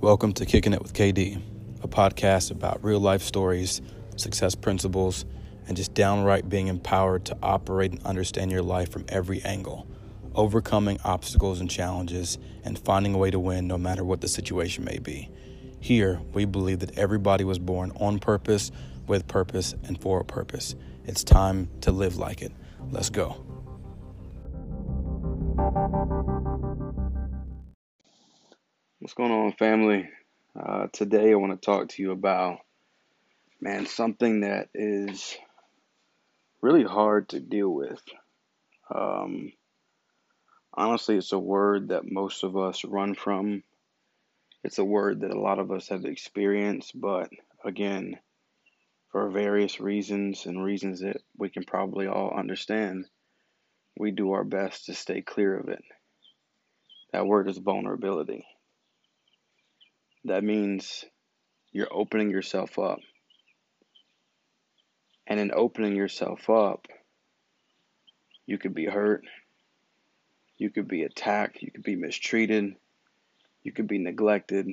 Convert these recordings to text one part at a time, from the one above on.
Welcome to Kicking It with KD, a podcast about real life stories, success principles, and just downright being empowered to operate and understand your life from every angle, overcoming obstacles and challenges, and finding a way to win no matter what the situation may be. Here, we believe that everybody was born on purpose, with purpose, and for a purpose. It's time to live like it. Let's go. What's going on, family? Uh, today, I want to talk to you about, man, something that is really hard to deal with. Um, honestly, it's a word that most of us run from. It's a word that a lot of us have experienced, but again, for various reasons and reasons that we can probably all understand, we do our best to stay clear of it. That word is vulnerability. That means you're opening yourself up. And in opening yourself up, you could be hurt, you could be attacked, you could be mistreated, you could be neglected.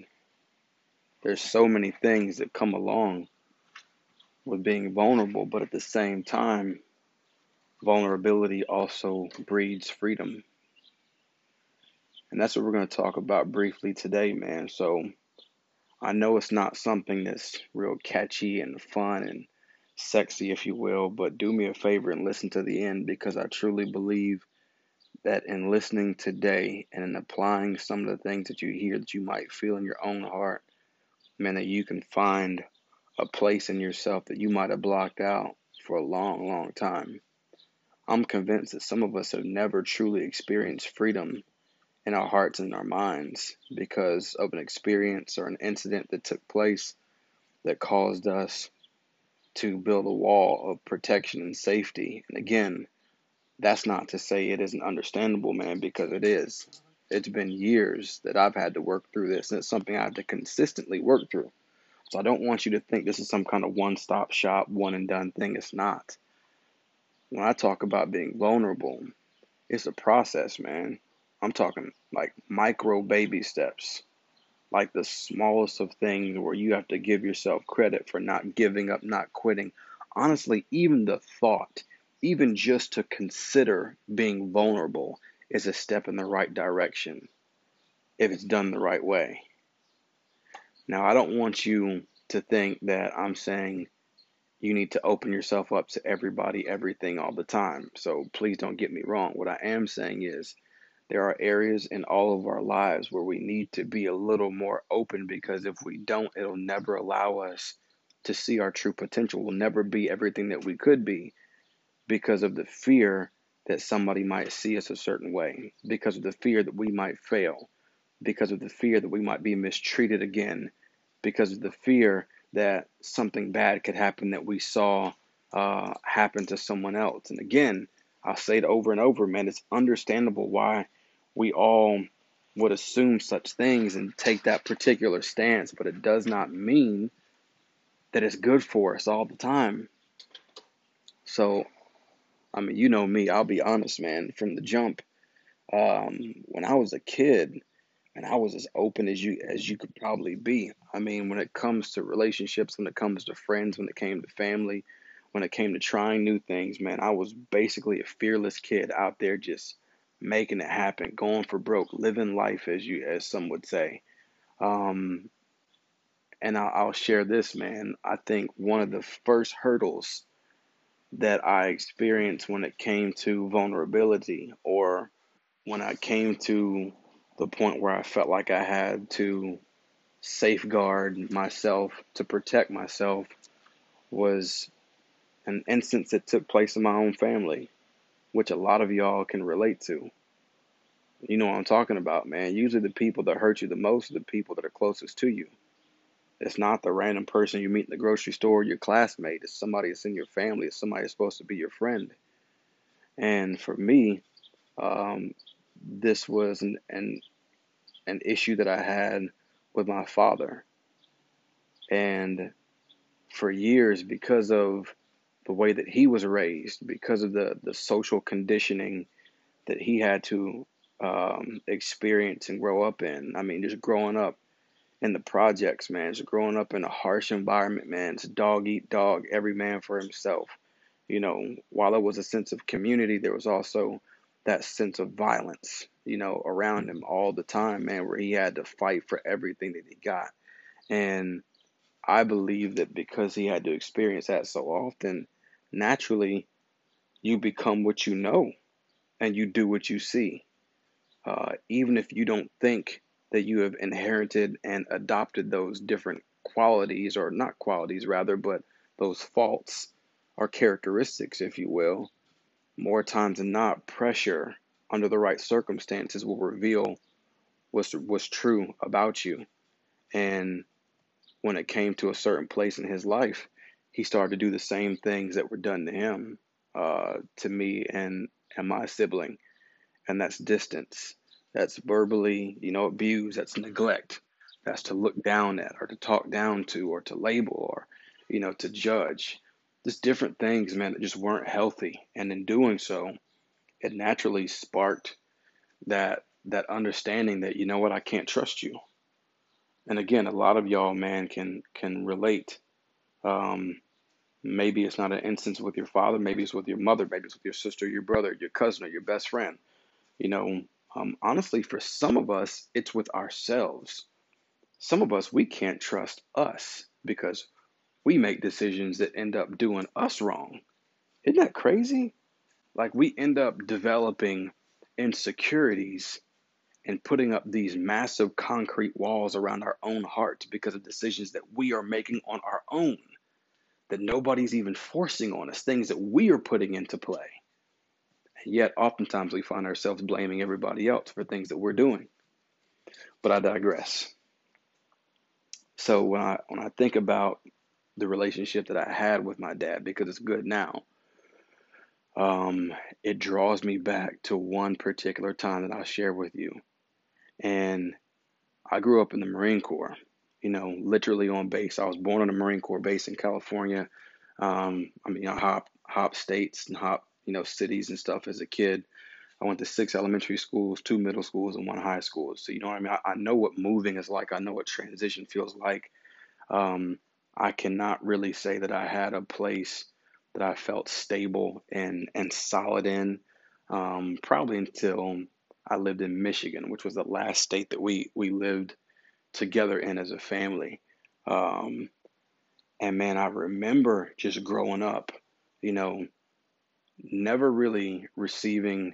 There's so many things that come along with being vulnerable, but at the same time, vulnerability also breeds freedom. And that's what we're going to talk about briefly today, man. So, I know it's not something that's real catchy and fun and sexy, if you will, but do me a favor and listen to the end because I truly believe that in listening today and in applying some of the things that you hear that you might feel in your own heart, man, that you can find a place in yourself that you might have blocked out for a long, long time. I'm convinced that some of us have never truly experienced freedom in our hearts and in our minds because of an experience or an incident that took place that caused us to build a wall of protection and safety. And again, that's not to say it isn't understandable, man, because it is. It's been years that I've had to work through this, and it's something I have to consistently work through. So I don't want you to think this is some kind of one stop shop, one and done thing. It's not. When I talk about being vulnerable, it's a process, man. I'm talking like micro baby steps, like the smallest of things where you have to give yourself credit for not giving up, not quitting. Honestly, even the thought, even just to consider being vulnerable, is a step in the right direction if it's done the right way. Now, I don't want you to think that I'm saying you need to open yourself up to everybody, everything, all the time. So please don't get me wrong. What I am saying is there are areas in all of our lives where we need to be a little more open because if we don't, it'll never allow us to see our true potential. We'll never be everything that we could be because of the fear that somebody might see us a certain way, because of the fear that we might fail, because of the fear that we might be mistreated again, because of the fear that something bad could happen that we saw uh, happen to someone else. And again, I'll say it over and over, man, it's understandable why we all would assume such things and take that particular stance, but it does not mean that it's good for us all the time. So, I mean, you know me, I'll be honest, man, from the jump. Um, when I was a kid, and I was as open as you as you could probably be. I mean, when it comes to relationships, when it comes to friends, when it came to family, when it came to trying new things, man, I was basically a fearless kid out there just making it happen, going for broke, living life as you as some would say. Um, and I'll, I'll share this, man. I think one of the first hurdles that I experienced when it came to vulnerability, or when I came to the point where I felt like I had to safeguard myself to protect myself, was an instance that took place in my own family, which a lot of y'all can relate to. You know what I'm talking about, man. Usually the people that hurt you the most are the people that are closest to you. It's not the random person you meet in the grocery store, your classmate. It's somebody that's in your family. It's somebody that's supposed to be your friend. And for me, um, this was an, an an issue that I had with my father. And for years, because of the way that he was raised, because of the, the social conditioning that he had to um, experience and grow up in. I mean, just growing up in the projects, man. Just growing up in a harsh environment, man. It's dog eat dog, every man for himself. You know, while there was a sense of community, there was also that sense of violence, you know, around him all the time, man, where he had to fight for everything that he got. And I believe that because he had to experience that so often, naturally, you become what you know and you do what you see. Uh, even if you don't think that you have inherited and adopted those different qualities, or not qualities, rather, but those faults or characteristics, if you will, more times than not, pressure under the right circumstances will reveal what's, what's true about you. And when it came to a certain place in his life, he started to do the same things that were done to him, uh, to me and, and my sibling. And that's distance. That's verbally, you know, abuse. That's neglect. That's to look down at or to talk down to or to label or, you know, to judge. Just different things, man, that just weren't healthy. And in doing so, it naturally sparked that that understanding that you know what I can't trust you. And again, a lot of y'all, man, can can relate. Um, maybe it's not an instance with your father, maybe it's with your mother, maybe it's with your sister, your brother, your cousin, or your best friend. You know, um, honestly, for some of us, it's with ourselves. Some of us, we can't trust us because we make decisions that end up doing us wrong. Isn't that crazy? Like we end up developing insecurities and putting up these massive concrete walls around our own hearts because of decisions that we are making on our own, that nobody's even forcing on us, things that we are putting into play. And yet, oftentimes, we find ourselves blaming everybody else for things that we're doing. But I digress. So when I when I think about the relationship that I had with my dad, because it's good now, um, it draws me back to one particular time that I'll share with you. And I grew up in the Marine Corps, you know, literally on base. I was born on a Marine Corps base in California. Um, I mean, I hop hop states and hop, you know, cities and stuff as a kid. I went to six elementary schools, two middle schools, and one high school. So you know what I mean. I, I know what moving is like. I know what transition feels like. Um, I cannot really say that I had a place that I felt stable and and solid in. Um, probably until I lived in Michigan, which was the last state that we we lived together and as a family. Um, and man, I remember just growing up, you know, never really receiving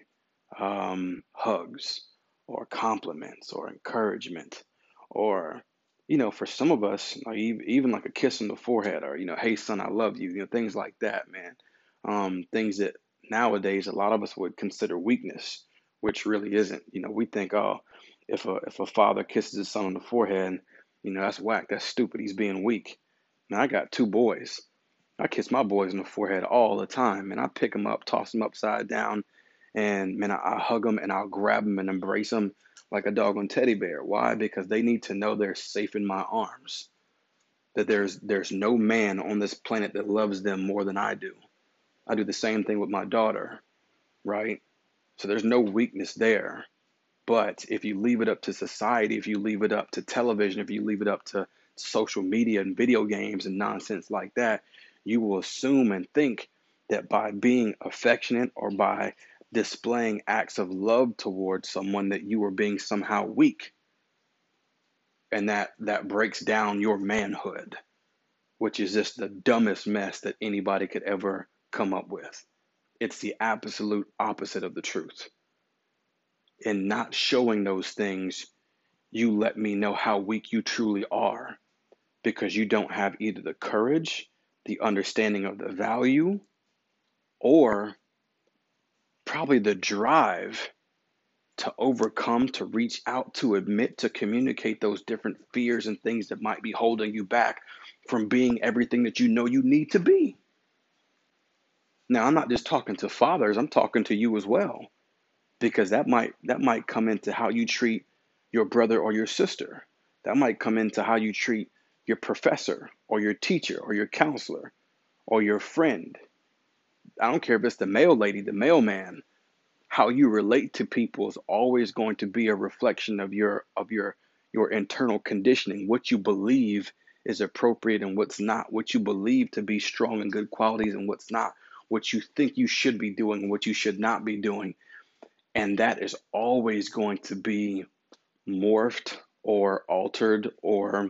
um, hugs or compliments or encouragement or you know, for some of us, even like a kiss on the forehead or, you know, hey, son, I love you, you know, things like that, man. Um, things that nowadays a lot of us would consider weakness, which really isn't. You know, we think, oh, if a, if a father kisses his son on the forehead, you know, that's whack, that's stupid, he's being weak. Now, I got two boys. I kiss my boys on the forehead all the time, and I pick them up, toss them upside down, and man, I, I hug them and I'll grab them and embrace them like a dog on teddy bear. Why? Because they need to know they're safe in my arms. That there's there's no man on this planet that loves them more than I do. I do the same thing with my daughter, right? So there's no weakness there. But if you leave it up to society, if you leave it up to television, if you leave it up to social media and video games and nonsense like that, you will assume and think that by being affectionate or by displaying acts of love towards someone that you are being somehow weak. And that that breaks down your manhood which is just the dumbest mess that anybody could ever come up with. It's the absolute opposite of the truth in not showing those things you let me know how weak you truly are because you don't have either the courage the understanding of the value or probably the drive to overcome, to reach out, to admit, to communicate those different fears and things that might be holding you back from being everything that you know you need to be. Now, I'm not just talking to fathers, I'm talking to you as well. Because that might that might come into how you treat your brother or your sister. That might come into how you treat your professor or your teacher or your counselor or your friend I don't care if it's the mail lady, the mailman, how you relate to people is always going to be a reflection of your of your your internal conditioning, what you believe is appropriate and what's not, what you believe to be strong and good qualities and what's not, what you think you should be doing and what you should not be doing. And that is always going to be morphed or altered or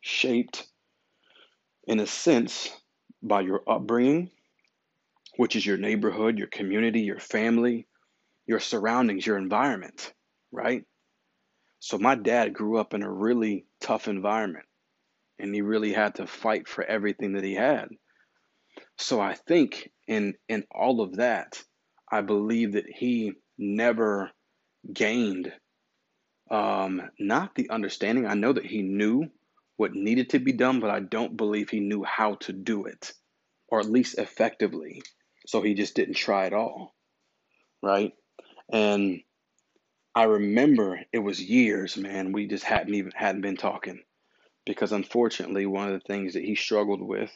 shaped in a sense by your upbringing, which is your neighborhood, your community, your family, your surroundings, your environment, right? So my dad grew up in a really tough environment and he really had to fight for everything that he had. So I think in in all of that, I believe that he never gained um, not the understanding. I know that he knew what needed to be done, but I don't believe he knew how to do it, or at least effectively. So he just didn't try at all, right? And I remember it was years, man. We just hadn't even hadn't been talking because unfortunately, one of the things that he struggled with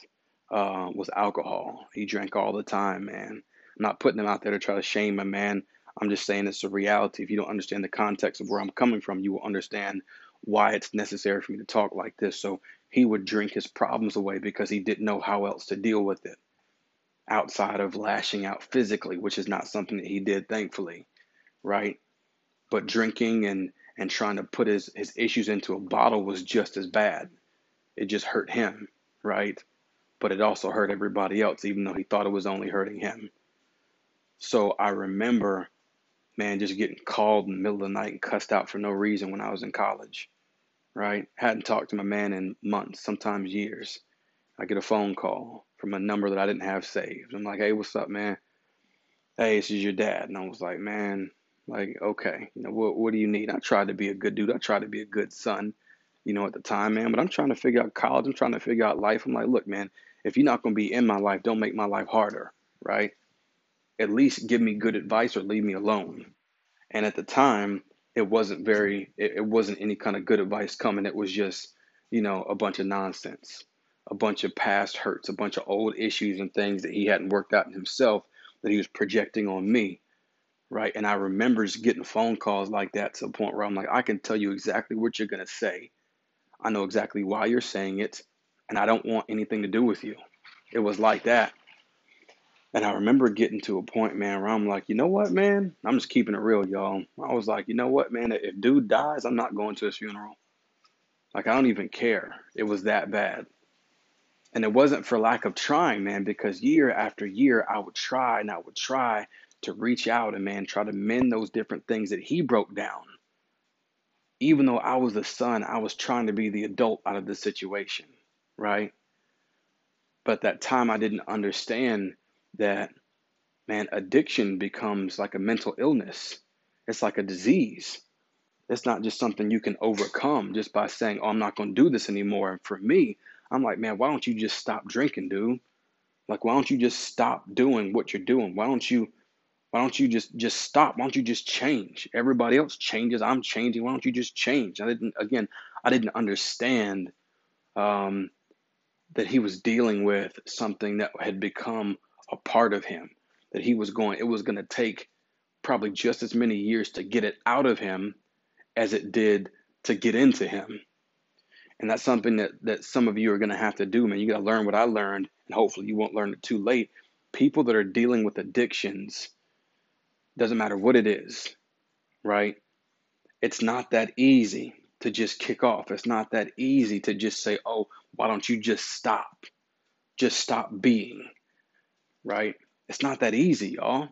uh, was alcohol. He drank all the time, man. I'm not putting him out there to try to shame a man. I'm just saying it's a reality. If you don't understand the context of where I'm coming from, you will understand why it's necessary for me to talk like this. So he would drink his problems away because he didn't know how else to deal with it outside of lashing out physically, which is not something that he did, thankfully, right? But drinking and and trying to put his his issues into a bottle was just as bad. It just hurt him, right? But it also hurt everybody else, even though he thought it was only hurting him. So I remember, man, just getting called in the middle of the night and cussed out for no reason when I was in college, right? Hadn't talked to my man in months, sometimes years. I get a phone call from a number that I didn't have saved. I'm like, hey, what's up, man? Hey, this is your dad. And I was like, man, like, okay, you know, what what do you need? I tried to be a good dude. I tried to be a good son, you know, at the time, man. But I'm trying to figure out college. I'm trying to figure out life. I'm like, look, man, if you're not gonna be in my life, don't make my life harder, right? At least give me good advice or leave me alone. And at the time, it wasn't very it, it wasn't any kind of good advice coming. It was just, you know, a bunch of nonsense, a bunch of past hurts, a bunch of old issues and things that he hadn't worked out in himself that he was projecting on me right? And I remember just getting phone calls like that to the point where I'm like, I can tell you exactly what you're going to say. I know exactly why you're saying it, and I don't want anything to do with you. It was like that. And I remember getting to a point, man, where I'm like, you know what, man? I'm just keeping it real, y'all. I was like, you know what, man? If dude dies, I'm not going to his funeral. Like, I don't even care. It was that bad. And it wasn't for lack of trying, man, because year after year, I would try and I would try to reach out and man try to mend those different things that he broke down. Even though I was the son, I was trying to be the adult out of the situation, right? But that time I didn't understand that man addiction becomes like a mental illness. It's like a disease. It's not just something you can overcome just by saying, "Oh, I'm not going to do this anymore." And for me, I'm like, "Man, why don't you just stop drinking, dude? Like, why don't you just stop doing what you're doing? Why don't you why don't you just just stop? Why don't you just change? Everybody else changes. I'm changing. Why don't you just change? I didn't. Again, I didn't understand um, that he was dealing with something that had become a part of him. That he was going. It was going to take probably just as many years to get it out of him as it did to get into him. And that's something that that some of you are going to have to do, man. You got to learn what I learned, and hopefully you won't learn it too late. People that are dealing with addictions doesn't matter what it is, right? It's not that easy to just kick off. It's not that easy to just say, oh, why don't you just stop? Just stop being, right? It's not that easy, y'all.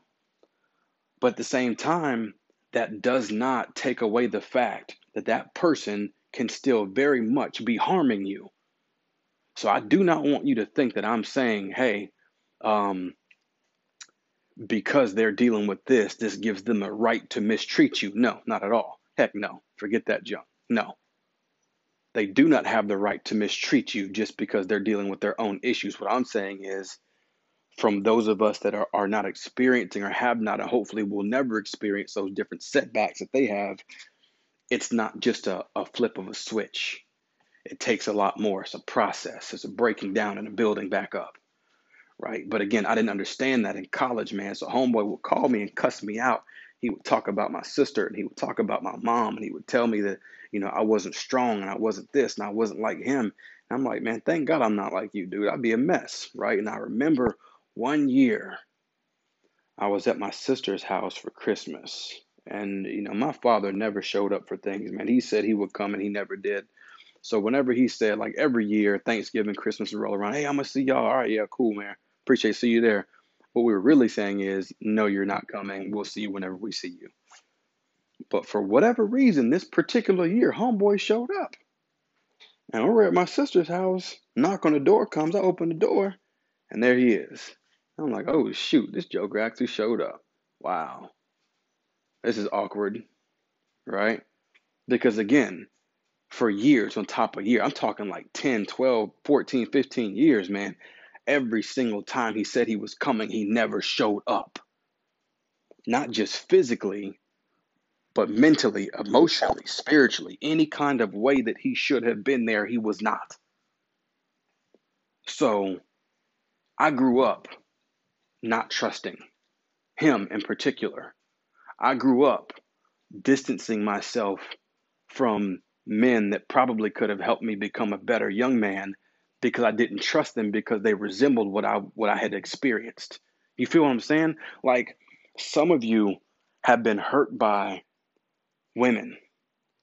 But at the same time, that does not take away the fact that that person can still very much be harming you. So I do not want you to think that I'm saying, hey, um, because they're dealing with this, this gives them a right to mistreat you. No, not at all. Heck no. Forget that junk. No. They do not have the right to mistreat you just because they're dealing with their own issues. What I'm saying is, from those of us that are, are not experiencing or have not, and hopefully will never experience those different setbacks that they have, it's not just a, a flip of a switch. It takes a lot more. It's a process, it's a breaking down and a building back up right? But again, I didn't understand that in college, man. So homeboy would call me and cuss me out. He would talk about my sister and he would talk about my mom and he would tell me that, you know, I wasn't strong and I wasn't this and I wasn't like him. And I'm like, man, thank God I'm not like you, dude. I'd be a mess, right? And I remember one year I was at my sister's house for Christmas. And, you know, my father never showed up for things, man. He said he would come and he never did. So whenever he said, like every year, Thanksgiving, Christmas would roll around, hey, I'm going to see y'all. All right, yeah, cool, man. Appreciate see you there. What we were really saying is, no, you're not coming. We'll see you whenever we see you. But for whatever reason, this particular year, homeboy showed up. And we're at my sister's house. Knock on the door comes. I open the door, and there he is. I'm like, oh shoot, this joker actually showed up. Wow. This is awkward, right? Because again, for years on top of year, I'm talking like 10, 12, 14, 15 years, man. Every single time he said he was coming, he never showed up. Not just physically, but mentally, emotionally, spiritually, any kind of way that he should have been there, he was not. So I grew up not trusting him in particular. I grew up distancing myself from men that probably could have helped me become a better young man because I didn't trust them because they resembled what I what I had experienced. You feel what I'm saying? Like some of you have been hurt by women.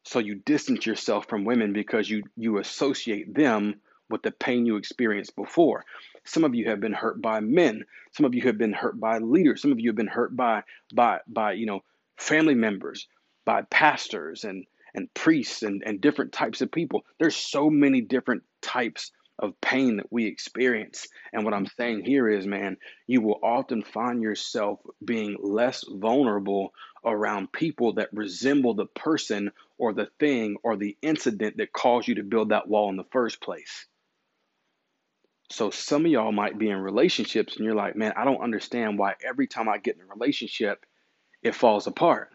So you distance yourself from women because you you associate them with the pain you experienced before. Some of you have been hurt by men. Some of you have been hurt by leaders. Some of you have been hurt by by by you know family members, by pastors and and priests and, and different types of people. There's so many different types of pain that we experience. And what I'm saying here is, man, you will often find yourself being less vulnerable around people that resemble the person or the thing or the incident that caused you to build that wall in the first place. So some of y'all might be in relationships and you're like, man, I don't understand why every time I get in a relationship, it falls apart.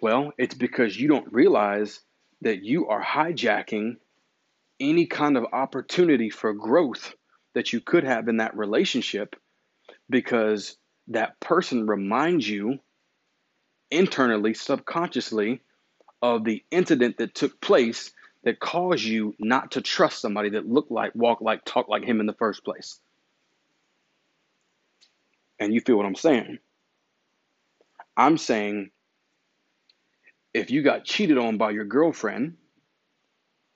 Well, it's because you don't realize that you are hijacking any kind of opportunity for growth that you could have in that relationship because that person reminds you internally, subconsciously, of the incident that took place that caused you not to trust somebody that looked like, walked like, talked like him in the first place. And you feel what I'm saying? I'm saying if you got cheated on by your girlfriend,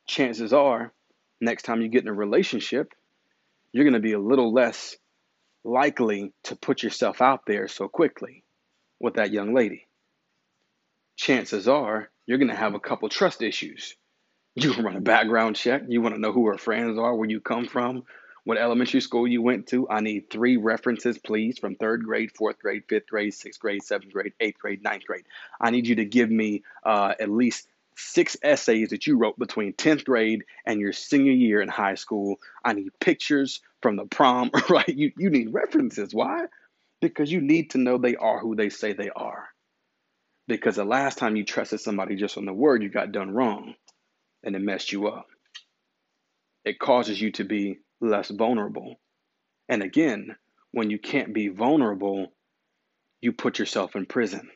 chances are next time you get in a relationship, you're going to be a little less likely to put yourself out there so quickly with that young lady. Chances are you're going to have a couple trust issues. You run a background check. You want to know who her friends are, where you come from, what elementary school you went to. I need three references, please, from third grade, fourth grade, fifth grade, sixth grade, seventh grade, eighth grade, ninth grade. I need you to give me uh, at least six essays that you wrote between 10th grade and your senior year in high school. I need pictures from the prom, right? You, you need references. Why? Because you need to know they are who they say they are. Because the last time you trusted somebody just on the word, you got done wrong and it messed you up. It causes you to be less vulnerable. And again, when you can't be vulnerable, you put yourself in prison.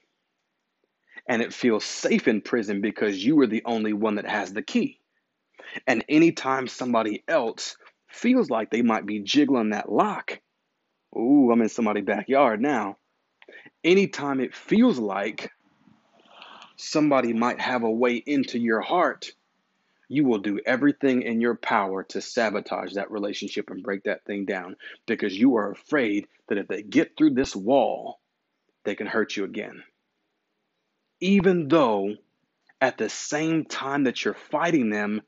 And it feels safe in prison because you are the only one that has the key. And anytime somebody else feels like they might be jiggling that lock, ooh, I'm in somebody's backyard now. Anytime it feels like somebody might have a way into your heart, you will do everything in your power to sabotage that relationship and break that thing down because you are afraid that if they get through this wall, they can hurt you again. Even though at the same time that you're fighting them,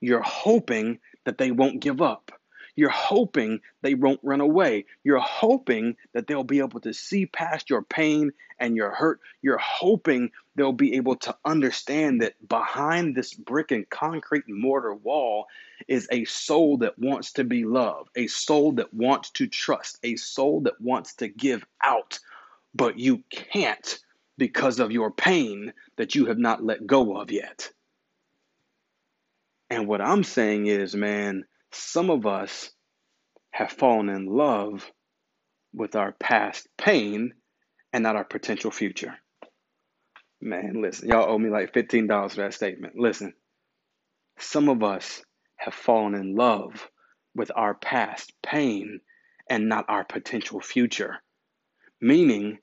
you're hoping that they won't give up. You're hoping they won't run away. You're hoping that they'll be able to see past your pain and your hurt. You're hoping they'll be able to understand that behind this brick and concrete and mortar wall is a soul that wants to be loved, a soul that wants to trust, a soul that wants to give out, but you can't because of your pain that you have not let go of yet. And what I'm saying is, man, some of us have fallen in love with our past pain and not our potential future. Man, listen, y'all owe me like $15 for that statement. Listen, some of us have fallen in love with our past pain and not our potential future. Meaning,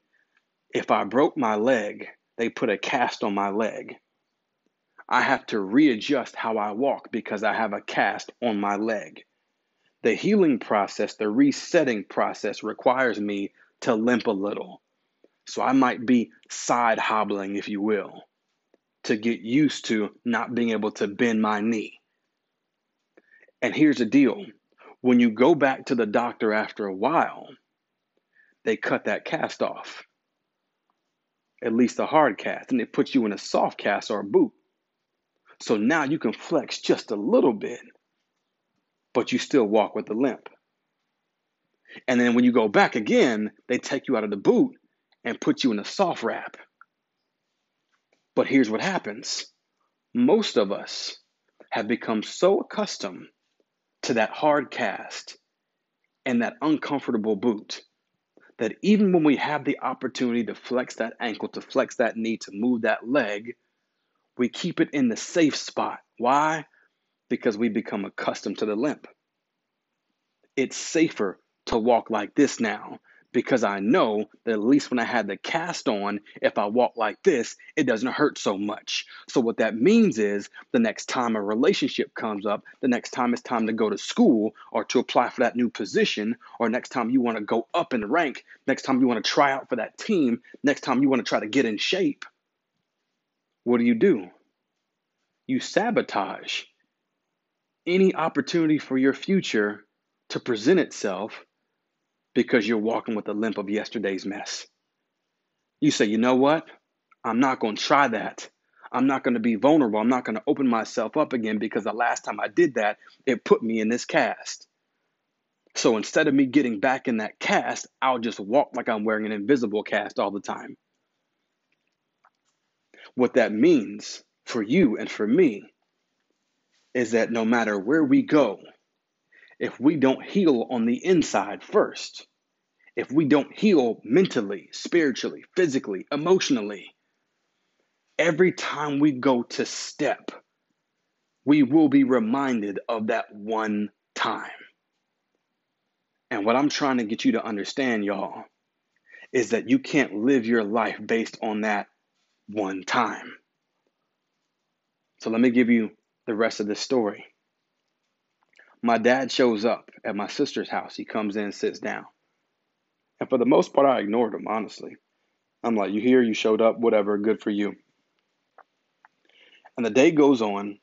if I broke my leg, they put a cast on my leg. I have to readjust how I walk because I have a cast on my leg. The healing process, the resetting process requires me to limp a little. So I might be side hobbling, if you will, to get used to not being able to bend my knee. And here's the deal when you go back to the doctor after a while, they cut that cast off, at least a hard cast, and they put you in a soft cast or a boot. So now you can flex just a little bit, but you still walk with the limp. And then when you go back again, they take you out of the boot and put you in a soft wrap. But here's what happens most of us have become so accustomed to that hard cast and that uncomfortable boot that even when we have the opportunity to flex that ankle, to flex that knee, to move that leg, we keep it in the safe spot. Why? Because we become accustomed to the limp. It's safer to walk like this now because I know that at least when I had the cast on, if I walk like this, it doesn't hurt so much. So, what that means is the next time a relationship comes up, the next time it's time to go to school or to apply for that new position, or next time you want to go up in rank, next time you want to try out for that team, next time you want to try to get in shape, what do you do? You sabotage any opportunity for your future to present itself because you're walking with the limp of yesterday's mess. You say, you know what? I'm not going to try that. I'm not going to be vulnerable. I'm not going to open myself up again because the last time I did that, it put me in this cast. So instead of me getting back in that cast, I'll just walk like I'm wearing an invisible cast all the time. What that means for you and for me is that no matter where we go, if we don't heal on the inside first, if we don't heal mentally, spiritually, physically, emotionally, every time we go to step, we will be reminded of that one time. And what I'm trying to get you to understand, y'all, is that you can't live your life based on that one time. So let me give you the rest of the story. My dad shows up at my sister's house. He comes in, sits down. And for the most part, I ignored him, honestly. I'm like, you here, you showed up, whatever, good for you. And the day goes on,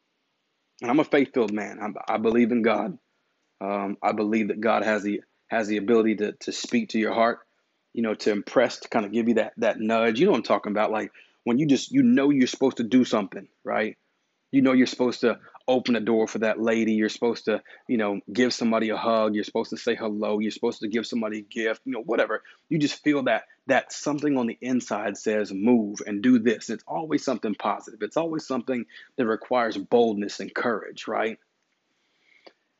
and I'm a faith filled man. I, I, believe in God. Um, I believe that God has the has the ability to to speak to your heart, you know, to impress, to kind of give you that that nudge. You know what I'm talking about? Like when you just you know you're supposed to do something, right? You know you're supposed to open a door for that lady. You're supposed to, you know, give somebody a hug. You're supposed to say hello. You're supposed to give somebody a gift, you know, whatever. You just feel that that something on the inside says move and do this. It's always something positive. It's always something that requires boldness and courage, right?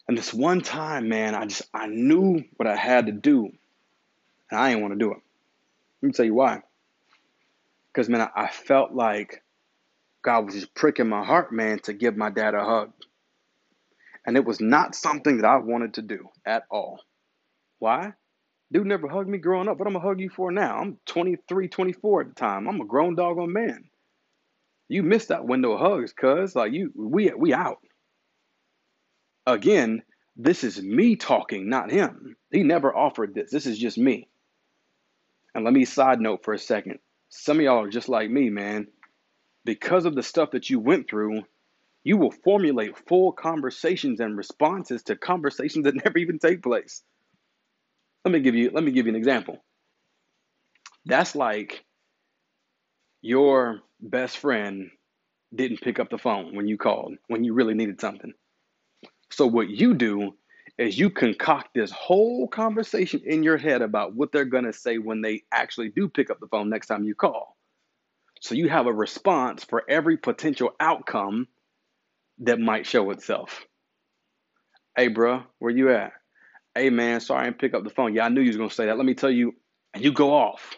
And this one time, man, I just I knew what I had to do. And I didn't want to do it. Let me tell you why. Because man, I, I felt like God was just pricking my heart, man, to give my dad a hug. And it was not something that I wanted to do at all. Why? Dude never hugged me growing up. What I'm gonna hug you for now? I'm 23, 24 at the time. I'm a grown doggone man. You missed that window of hugs, cuz like you we we out. Again, this is me talking, not him. He never offered this. This is just me. And let me side note for a second. Some of y'all are just like me, man because of the stuff that you went through, you will formulate full conversations and responses to conversations that never even take place. Let me give you let me give you an example. That's like your best friend didn't pick up the phone when you called, when you really needed something. So what you do is you concoct this whole conversation in your head about what they're going to say when they actually do pick up the phone next time you call. So you have a response for every potential outcome that might show itself. Hey, bro, where you at? Hey, man, sorry I didn't pick up the phone. Yeah, I knew you was gonna say that. Let me tell you, and you go off.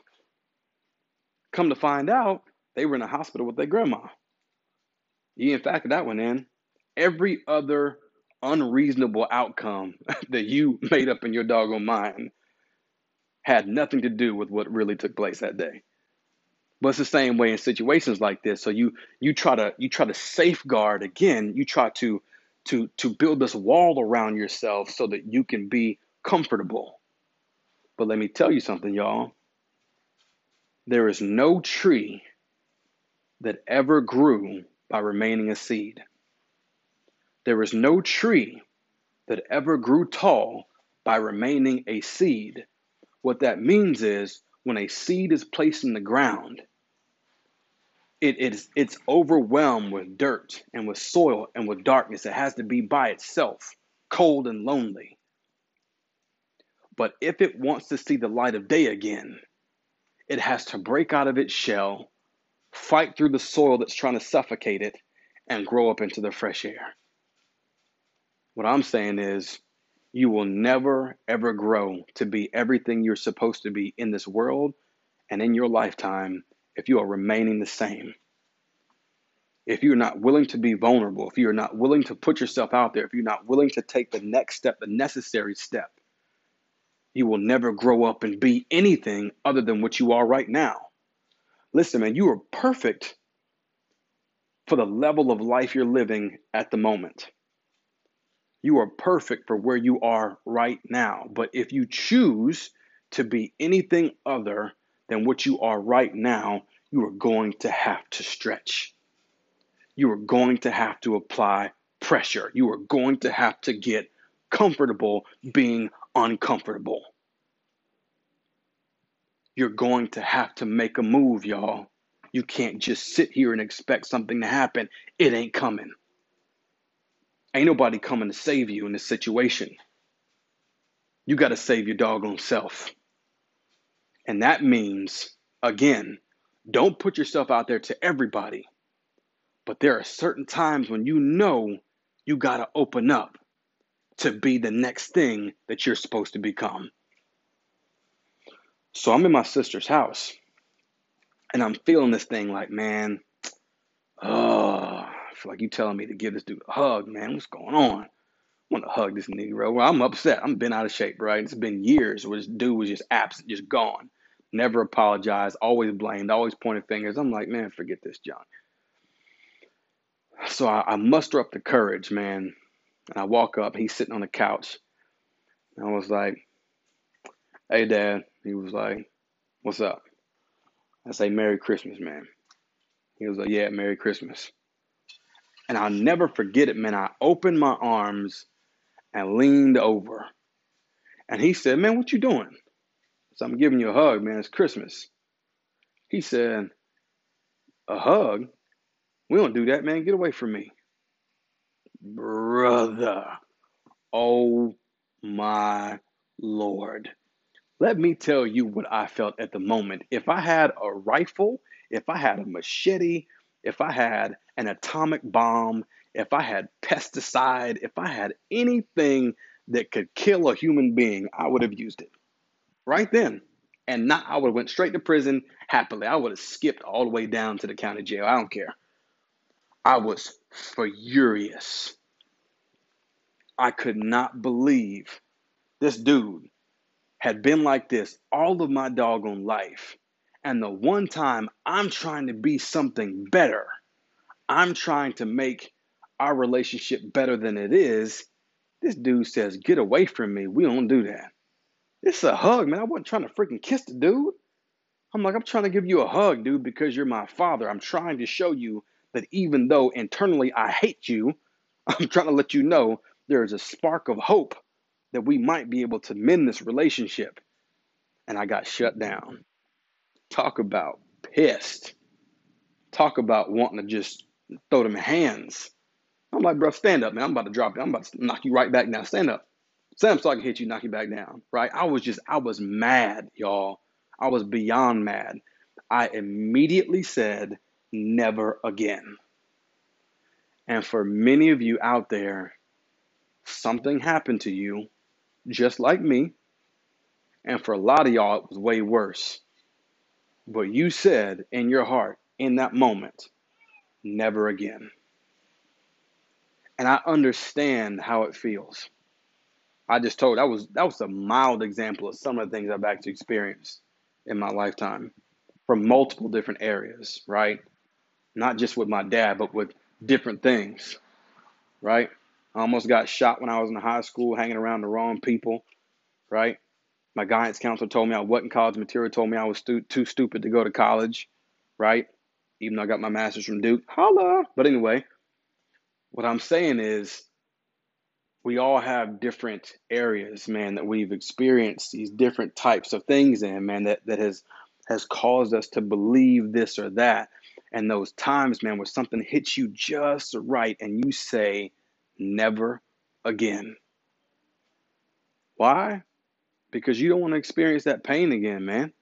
Come to find out, They were in the hospital with their grandma. You didn't factor that one in. Every other unreasonable outcome that you made up in your doggone mind had nothing to do with what really took place that day. But it's the same way in situations like this. So you you try to you try to safeguard again. You try to to to build this wall around yourself so that you can be comfortable. But let me tell you something, y'all. There is no tree that ever grew by remaining a seed. There is no tree that ever grew tall by remaining a seed. What that means is when a seed is placed in the ground, it is it's overwhelmed with dirt and with soil and with darkness. It has to be by itself, cold and lonely. But if it wants to see the light of day again, it has to break out of its shell, fight through the soil that's trying to suffocate it, and grow up into the fresh air. What I'm saying is, you will never ever grow to be everything you're supposed to be in this world and in your lifetime if you are remaining the same. If you're not willing to be vulnerable, if you're not willing to put yourself out there, if you're not willing to take the next step, the necessary step, you will never grow up and be anything other than what you are right now. Listen, man, you are perfect for the level of life you're living at the moment. You are perfect for where you are right now. But if you choose to be anything other than what you are right now, you are going to have to stretch. You are going to have to apply pressure. You are going to have to get comfortable being uncomfortable. You're going to have to make a move, y'all. You can't just sit here and expect something to happen. It ain't coming. Ain't nobody coming to save you in this situation. You got to save your doggone self. And that means, again, don't put yourself out there to everybody. But there are certain times when you know you got to open up to be the next thing that you're supposed to become. So I'm in my sister's house and I'm feeling this thing like, man, oh, Feel like you telling me to give this dude a hug, man. What's going on? I want to hug this Negro. Well, I'm upset. I'm been out of shape, right? It's been years where this dude was just absent, just gone. Never apologized, always blamed, always pointed fingers. I'm like, man, forget this junk. So I, I muster up the courage, man. And I walk up. He's sitting on the couch. And I was like, hey, Dad. He was like, what's up? I say, Merry Christmas, man. He was like, yeah, Merry Christmas. And I'll never forget it, man. I opened my arms and leaned over. And he said, man, what you doing? So I'm giving you a hug, man. It's Christmas. He said, a hug? We don't do that, man. Get away from me. Brother. Oh my Lord. Let me tell you what I felt at the moment. If I had a rifle, if I had a machete, if I had an atomic bomb, if I had pesticide, if I had anything that could kill a human being, I would have used it right then. And not, I would have went straight to prison happily. I would have skipped all the way down to the county jail. I don't care. I was furious. I could not believe this dude had been like this all of my doggone life. And the one time I'm trying to be something better, I'm trying to make our relationship better than it is, this dude says, Get away from me. We don't do that. It's a hug, man. I wasn't trying to freaking kiss the dude. I'm like, I'm trying to give you a hug, dude, because you're my father. I'm trying to show you that even though internally I hate you, I'm trying to let you know there is a spark of hope that we might be able to mend this relationship. And I got shut down. Talk about pissed. Talk about wanting to just throw them hands. I'm like, bro, stand up, man. I'm about to drop you. I'm about to knock you right back down. Stand up. Stand up so I can hit you, knock you back down. Right? I was just, I was mad, y'all. I was beyond mad. I immediately said, never again. And for many of you out there, something happened to you, just like me. And for a lot of y'all, it was way worse. But you said in your heart, in that moment, never again. And I understand how it feels. I just told that was that was a mild example of some of the things I've actually experienced in my lifetime from multiple different areas, right? Not just with my dad, but with different things, right? I almost got shot when I was in high school hanging around the wrong people, right? My guidance counselor told me I wasn't college material, told me I was stu- too stupid to go to college, right? Even though I got my master's from Duke. Holla! But anyway, what I'm saying is we all have different areas, man, that we've experienced these different types of things in, man, that, that has has caused us to believe this or that. And those times, man, where something hits you just right and you say, never again. Why? Because you don't want to experience that pain again, man.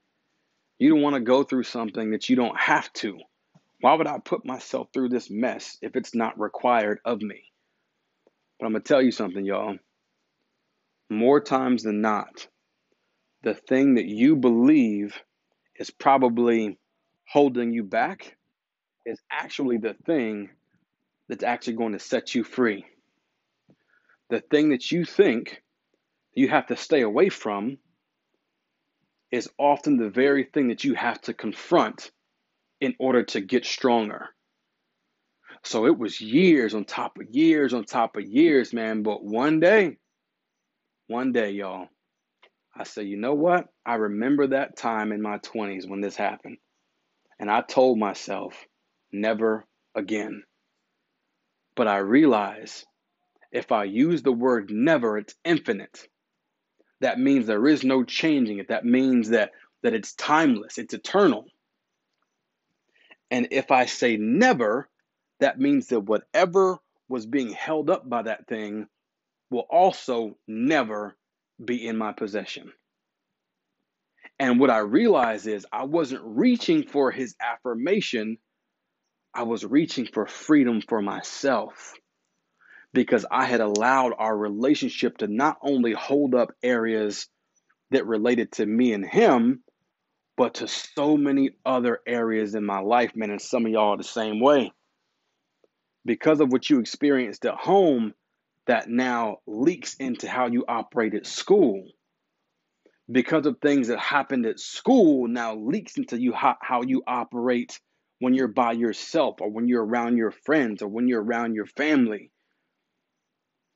You don't want to go through something that you don't have to. Why would I put myself through this mess if it's not required of me? But I'm going to tell you something, y'all. More times than not, the thing that you believe is probably holding you back is actually the thing that's actually going to set you free. The thing that you think you have to stay away from is often the very thing that you have to confront in order to get stronger. So it was years on top of years on top of years, man. But one day, one day, y'all, I said, you know what? I remember that time in my 20s when this happened. And I told myself, never again. But I realize if I use the word never, it's infinite. That means there is no changing it. That means that, that it's timeless, it's eternal. And if I say never, that means that whatever was being held up by that thing will also never be in my possession. And what I realized is I wasn't reaching for his affirmation, I was reaching for freedom for myself because I had allowed our relationship to not only hold up areas that related to me and him, but to so many other areas in my life, man. And some of y'all the same way. Because of what you experienced at home, that now leaks into how you operate at school. Because of things that happened at school, now leaks into you how, how you operate when you're by yourself or when you're around your friends or when you're around your family.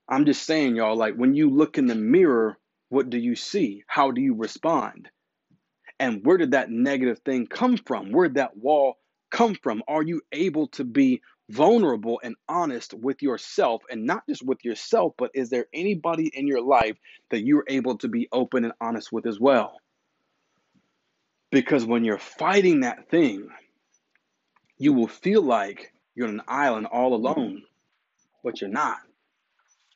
I'm just saying, y'all, like when you look in the mirror, what do you see? How do you respond? And where did that negative thing come from? Where did that wall come from? Are you able to be vulnerable and honest with yourself and not just with yourself, but is there anybody in your life that you're able to be open and honest with as well? Because when you're fighting that thing, you will feel like you're on an island all alone, but you're not.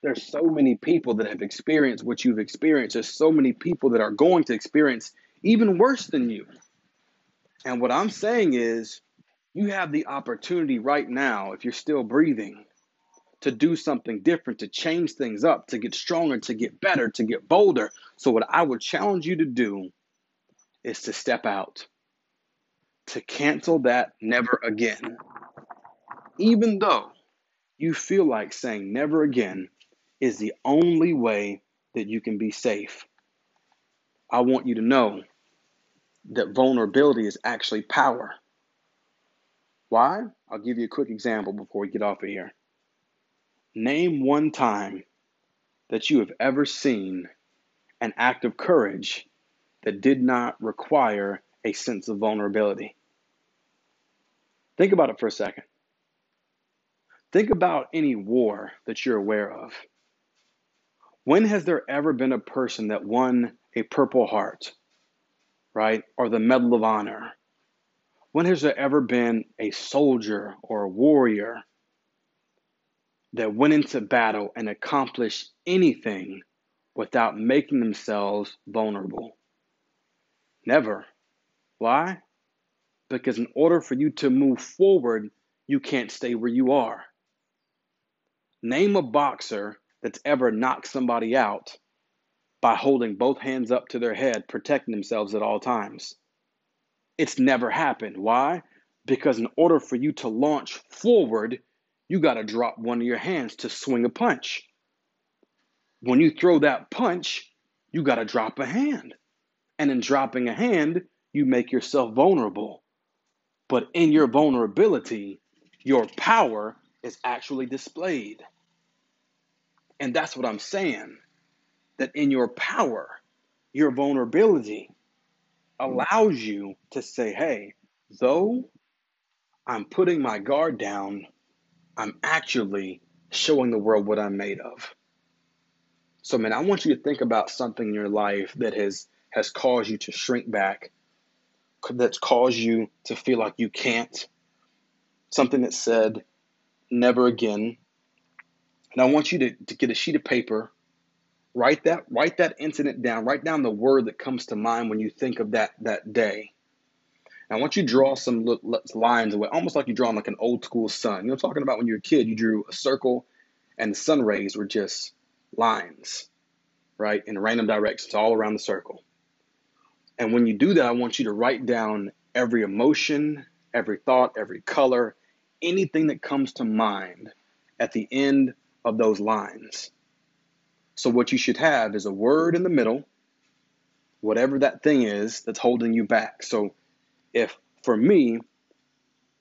There's so many people that have experienced what you've experienced. There's so many people that are going to experience even worse than you. And what I'm saying is, you have the opportunity right now, if you're still breathing, to do something different, to change things up, to get stronger, to get better, to get bolder. So, what I would challenge you to do is to step out, to cancel that never again. Even though you feel like saying never again is the only way that you can be safe. I want you to know that vulnerability is actually power. Why? I'll give you a quick example before we get off of here. Name one time that you have ever seen an act of courage that did not require a sense of vulnerability. Think about it for a second. Think about any war that you're aware of. When has there ever been a person that won a Purple Heart, right? Or the Medal of Honor when has there ever been a soldier or a warrior that went into battle and accomplished anything without making themselves vulnerable? Never. Why? Because in order for you to move forward, you can't stay where you are. Name a boxer that's ever knocked somebody out by holding both hands up to their head, protecting themselves at all times. It's never happened. Why? Because in order for you to launch forward, you got to drop one of your hands to swing a punch. When you throw that punch, you got to drop a hand. And in dropping a hand, you make yourself vulnerable. But in your vulnerability, your power is actually displayed. And that's what I'm saying. That in your power, your vulnerability allows you to say, hey, though I'm putting my guard down, I'm actually showing the world what I'm made of. So, man, I want you to think about something in your life that has has caused you to shrink back, that's caused you to feel like you can't. Something that said, never again. And I want you to, to get a sheet of paper, write that, write that incident down, write down the word that comes to mind when you think of that that day. I want you draw some lines away, almost like you're drawing like an old school sun. You know, I'm talking about when you were a kid, you drew a circle and the sun rays were just lines, right, in random directions all around the circle. And when you do that, I want you to write down every emotion, every thought, every color, anything that comes to mind at the end of those lines. So, what you should have is a word in the middle, whatever that thing is that's holding you back. So, if for me,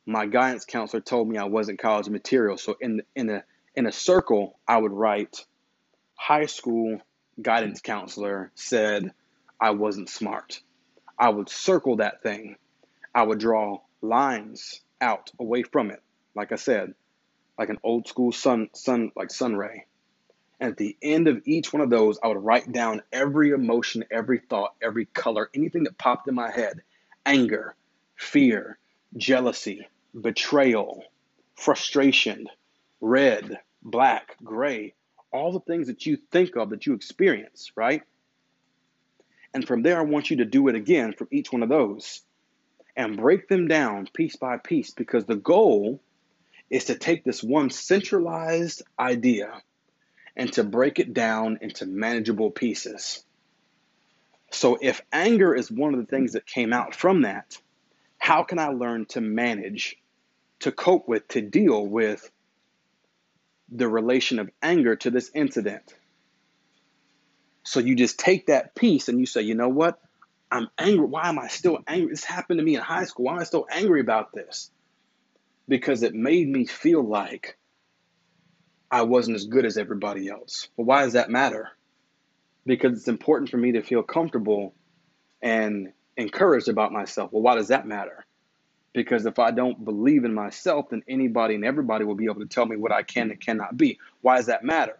my guidance counselor told me I wasn't college material, so in in a in a circle, I would write high school guidance counselor said I wasn't smart. I would circle that thing. I would draw lines out away from it. Like I said, like an old school sun sun like sun ray. And at the end of each one of those, I would write down every emotion, every thought, every color, anything that popped in my head. Anger, fear, jealousy, betrayal, frustration, red, black, gray, all the things that you think of that you experience, right? And from there, I want you to do it again from each one of those and break them down piece by piece because the goal is to take this one centralized idea and to break it down into manageable pieces. So, if anger is one of the things that came out from that, how can I learn to manage, to cope with, to deal with the relation of anger to this incident? So you just take that piece and you say, you know what? I'm angry. Why am I still angry? This happened to me in high school. Why am I still angry about this? Because it made me feel like I wasn't as good as everybody else. Well, why does that matter? Because it's important for me to feel comfortable and encouraged about myself. Well, why does that matter? Because if I don't believe in myself, then anybody and everybody will be able to tell me what I can and cannot be. Why does that matter?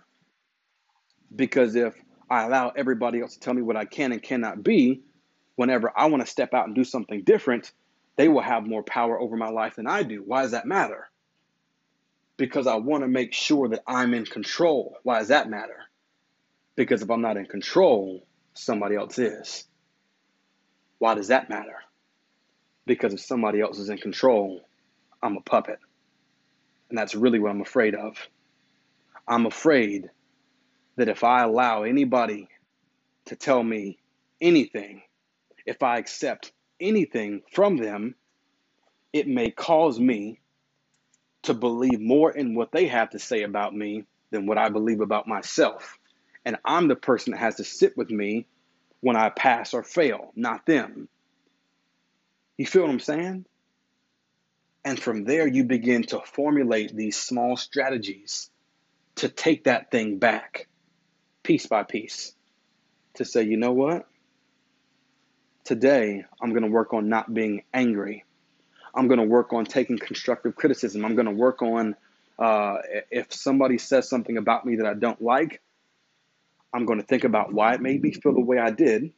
Because if I allow everybody else to tell me what I can and cannot be, whenever I want to step out and do something different, they will have more power over my life than I do. Why does that matter? Because I want to make sure that I'm in control. Why does that matter? Because if I'm not in control, somebody else is. Why does that matter? Because if somebody else is in control, I'm a puppet. And that's really what I'm afraid of. I'm afraid that if I allow anybody to tell me anything, if I accept anything from them, it may cause me to believe more in what they have to say about me than what I believe about myself. And I'm the person that has to sit with me when I pass or fail, not them. You feel what I'm saying? And from there, you begin to formulate these small strategies to take that thing back piece by piece to say, you know what? Today, I'm going to work on not being angry. I'm going to work on taking constructive criticism. I'm going to work on uh, if somebody says something about me that I don't like, I'm going to think about why it made me feel the way I did,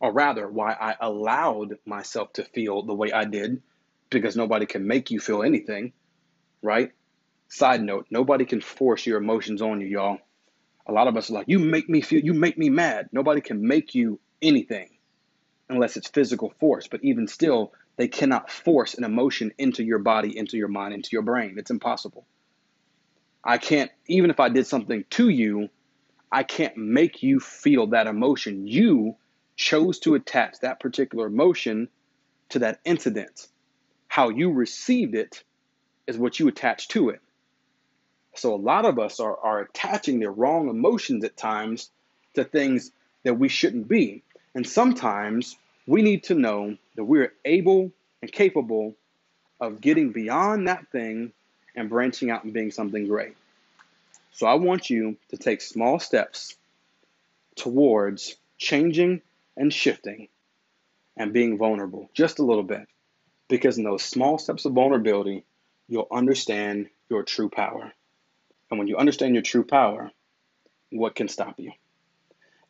or rather, why I allowed myself to feel the way I did, because nobody can make you feel anything, right? Side note, nobody can force your emotions on you, y'all. A lot of us are like, you make me feel, you make me mad. Nobody can make you anything unless it's physical force. But even still, they cannot force an emotion into your body, into your mind, into your brain. It's impossible. I can't, even if I did something to you, I can't make you feel that emotion. You chose to attach that particular emotion to that incident. how you received it is what you attach to it. So a lot of us are, are attaching the wrong emotions at times to things that we shouldn't be. And sometimes we need to know that we're able and capable of getting beyond that thing and branching out and being something great. So I want you to take small steps towards changing and shifting and being vulnerable just a little bit. Because in those small steps of vulnerability, you'll understand your true power. And when you understand your true power, what can stop you?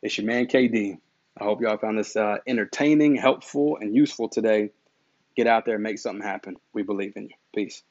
It's your man KD. I hope y'all found this uh, entertaining, helpful, and useful today. Get out there and make something happen. We believe in you. Peace.